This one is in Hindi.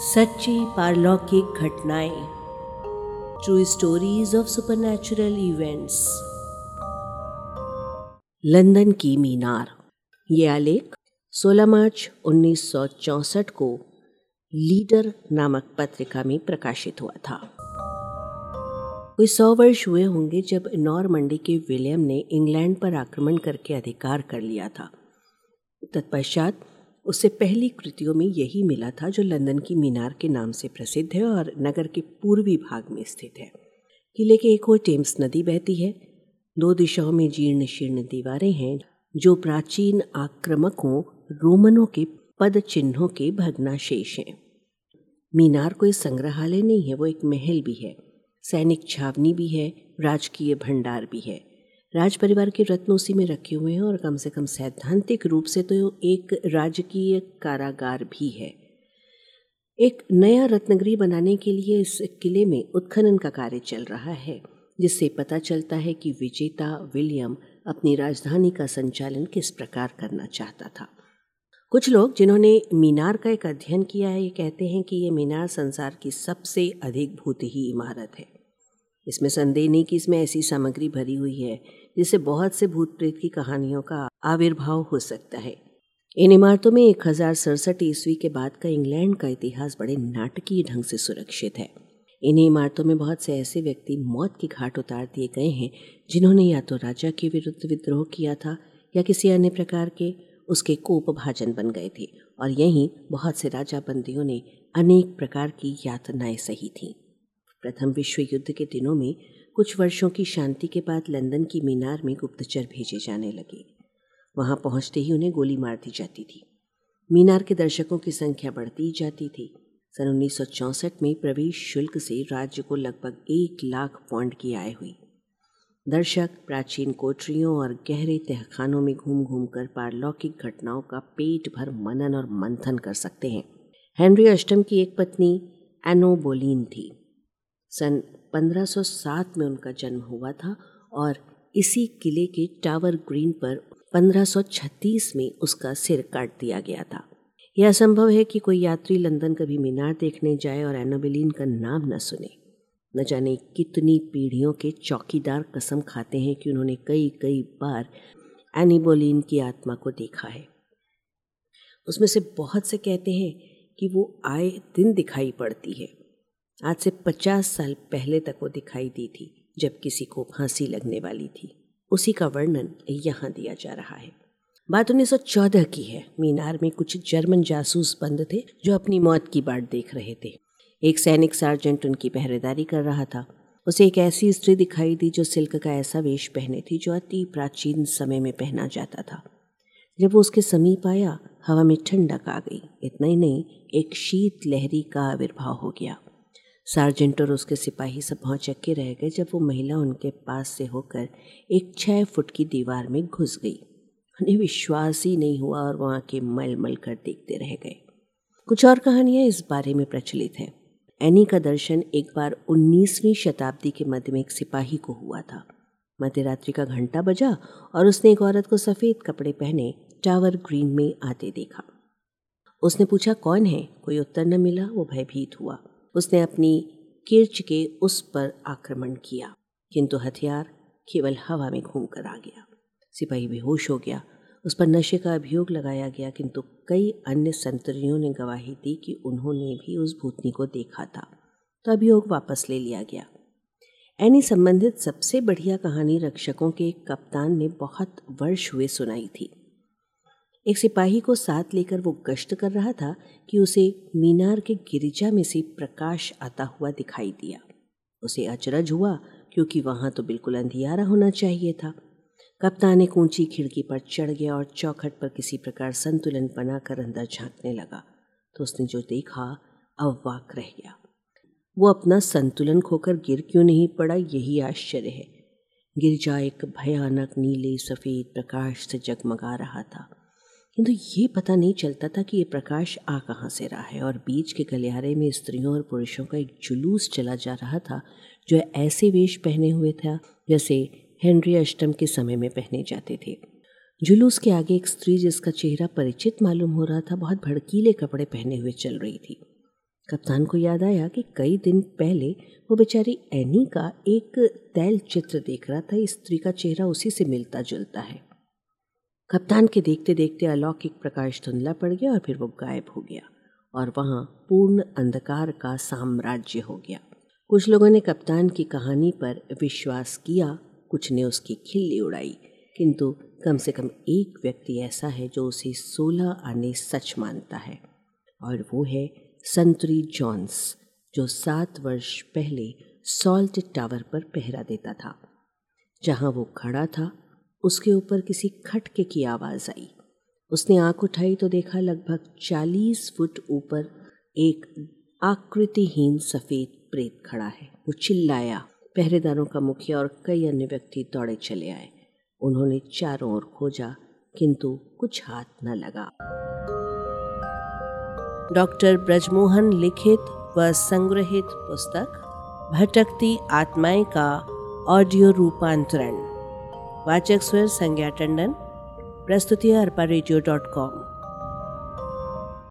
सच्ची पारलौकिक घटनाएँ true stories of supernatural events London की मीनार। ये आलेख 16 मार्च 1964 को लीडर नामक पत्रिका में प्रकाशित हुआ था। कोई सौ वर्ष हुए होंगे जब नॉर्मंडी के विलियम ने इंग्लैंड पर आक्रमण करके अधिकार कर लिया था। तत्पश्चात उससे पहली कृतियों में यही मिला था जो लंदन की मीनार के नाम से प्रसिद्ध है और नगर के पूर्वी भाग में स्थित है। किले के एक और टेम्स नदी बहती है। दो दिशाओं में जीर्ण शीर्ण दीवारें हैं, जो प्राचीन आक्रमकों, रोमनों के पद चिन्हों के भग्नाशेष हैं। मीनार कोई संग्रहालय नहीं है, वो एक महल भी है। सैनिक छावनी भी है, राजकीय भंडार भी है। राज परिवार के रत्न उसी में रखे हुए हैं और कम से कम सैद्धांतिक रूप से तो एक राजकीय कारागार भी है। एक नया रत्नगृह बनाने के लिए इस किले में उत्खनन का कार्य चल रहा है, जिससे पता चलता है कि विजेता विलियम अपनी राजधानी का संचालन किस प्रकार करना चाहता था। कुछ लोग जिन्होंने मीनार का एक अध्ययन किया है, ये कहते हैं कि ये मीनार संसार की सबसे अधिक भूत ही इमारत है। इसमें संदेह नहीं कि इसमें ऐसी सामग्री भरी हुई है, जिससे बहुत से भूत प्रेत की कहानियों का आविर्भाव हो सकता है। इन इमारतों में एक हज़ार सड़सठ ईस्वी के बाद का इंग्लैंड का इतिहास बड़े नाटकीय ढंग से सुरक्षित है। इन्हीं इमारतों में बहुत से ऐसे व्यक्ति मौत की घाट उतार दिए गए हैं, जिन्होंने या तो राजा के विरुद्ध विद्रोह किया था, या किसी अन्य प्रकार के उसके कोप भाजन बन गए थे, और यहीं बहुत से राजा बंदियों ने अनेक प्रकार की यातनाएँ सही थीं। प्रथम विश्व युद्ध के दिनों में कुछ वर्षों की शांति के बाद लंदन की मीनार में गुप्तचर भेजे जाने लगे। वहाँ पहुँचते ही उन्हें गोली मार दी जाती थी। मीनार के दर्शकों की संख्या बढ़ती जाती थी। सन उन्नीस सौ चौंसठ में प्रवेश शुल्क से राज्य को लगभग एक लाख पौंड की आय हुई। दर्शक, प्राचीन कोठरियों और गहरे तहखानों में घूम घूम कर पारलौकिक घटनाओं का पेट भर मनन और मंथन कर सकते हैं। हेनरी अष्टम की एक पत्नी एनोबोलिन थी। सन 1507 में उनका जन्म हुआ था और इसी किले के टावर ग्रीन पर 1536 में उसका सिर काट दिया गया था। यह असंभव है कि कोई यात्री लंदन कभी मीनार देखने जाए और एनोबिलीन का नाम न सुने। न जाने कितनी पीढ़ियों के चौकीदार कसम खाते हैं कि उन्होंने कई कई बार एनिबोलिन की आत्मा को देखा है। उसमें से बहुत से कहते हैं कि वो आए दिन दिखाई पड़ती है। आज से पचास साल पहले तक वो दिखाई दी थी, जब किसी को फांसी लगने वाली थी। उसी का वर्णन यहाँ दिया जा रहा है। बात 1914 की है। मीनार में कुछ जर्मन जासूस बंद थे, जो अपनी मौत की बाट देख रहे थे। एक सैनिक सार्जेंट उनकी पहरेदारी कर रहा था। उसे एक ऐसी स्त्री दिखाई दी, जो सिल्क का ऐसा वेश पहने थी, जो अति प्राचीन समय में पहना जाता था। जब वो उसके समीप आया, हवा में ठंडक आ गई। इतना ही नहीं, एक शीत लहरी का आविर्भाव हो गया। सार्जेंट और उसके सिपाही सब भौचक्के रह गए जब वो महिला उनके पास से होकर एक छः फुट की दीवार में घुस गई। उन्हें विश्वास ही नहीं हुआ और वहाँ के मल मल कर देखते रह गए। कुछ और कहानियाँ इस बारे में प्रचलित हैं। एनी का दर्शन एक बार 19वीं शताब्दी के मध्य में एक सिपाही को हुआ था। मध्यरात्रि का घंटा बजा और उसने एक औरत को सफ़ेद कपड़े पहने टावर ग्रीन में आते देखा। उसने पूछा, कौन है? कोई उत्तर न मिला, वो भयभीत हुआ। उसने अपनी किर्च के उस पर आक्रमण किया, किंतु हथियार केवल हवा में घूम कर आ गया। सिपाही बेहोश हो गया। उस पर नशे का अभियोग लगाया गया, किंतु कई अन्य संतरियों ने गवाही दी कि उन्होंने भी उस भूतनी को देखा था। तो अभियोग वापस ले लिया गया। एनी संबंधित सबसे बढ़िया कहानी रक्षकों के कप्तान ने बहुत वर्ष हुए सुनाई थी। एक सिपाही को साथ लेकर वो गश्त कर रहा था कि उसे मीनार के गिरिजा में से प्रकाश आता हुआ दिखाई दिया। उसे अचरज हुआ क्योंकि वहाँ तो बिल्कुल अंधियारा होना चाहिए था। कप्तान एक ऊँची खिड़की पर चढ़ गया और चौखट पर किसी प्रकार संतुलन बनाकर अंदर झांकने लगा। तो उसने जो देखा अवाक रह गया। वो अपना संतुलन खोकर गिर क्यों नहीं पड़ा, यही आश्चर्य है। गिरजा एक भयानक नीले सफ़ेद प्रकाश से जगमगा रहा था। किंतु ये पता नहीं चलता था कि ये प्रकाश आ कहाँ से रहा है और बीच के गलियारे में स्त्रियों और पुरुषों का एक जुलूस चला जा रहा था, जो ऐसे वेश पहने हुए था, जैसे हेनरी अष्टम के समय में पहने जाते थे। जुलूस के आगे एक स्त्री जिसका चेहरा परिचित मालूम हो रहा था, बहुत भड़कीले कपड़े पहने हुए चल रही थी। कप्तान को याद आया कि कई दिन पहले वो बेचारी एनी का एक तैल चित्र देख रहा था स्त्री का चेहरा उसी से मिलता जुलता है। कप्तान के देखते देखते अलौकिक प्रकाश धुंधला पड़ गया और फिर वो गायब हो गया और वहाँ पूर्ण अंधकार का साम्राज्य हो गया। कुछ लोगों ने कप्तान की कहानी पर विश्वास किया, कुछ ने उसकी खिल्ली उड़ाई। किंतु कम से कम एक व्यक्ति ऐसा है जो उसे सोलह आने सच मानता है और वो है संतरी जॉन्स, जो सात वर्ष पहले सॉल्ट टावर पर पहरा देता था, जहाँ वो खड़ा था उसके ऊपर किसी खटके की आवाज़ आई। उसने आँख उठाई तो देखा लगभग चालीस फुट ऊपर एक आकृतिहीन सफ़ेद प्रेत खड़ा है। वो चिल्लाया। पहरेदारों का मुखिया और कई अन्य व्यक्ति दौड़े चले आए। उन्होंने चारों ओर खोजा, किंतु कुछ हाथ न लगा। डॉक्टर ब्रजमोहन लिखित व संग्रहित पुस्तक, भटकती आत्माएँ का ऑडियो रूपांतरण। वाचक स्वर संज्ञा टंडन प्रस्तुति अरपा रेडियो डॉट कॉम।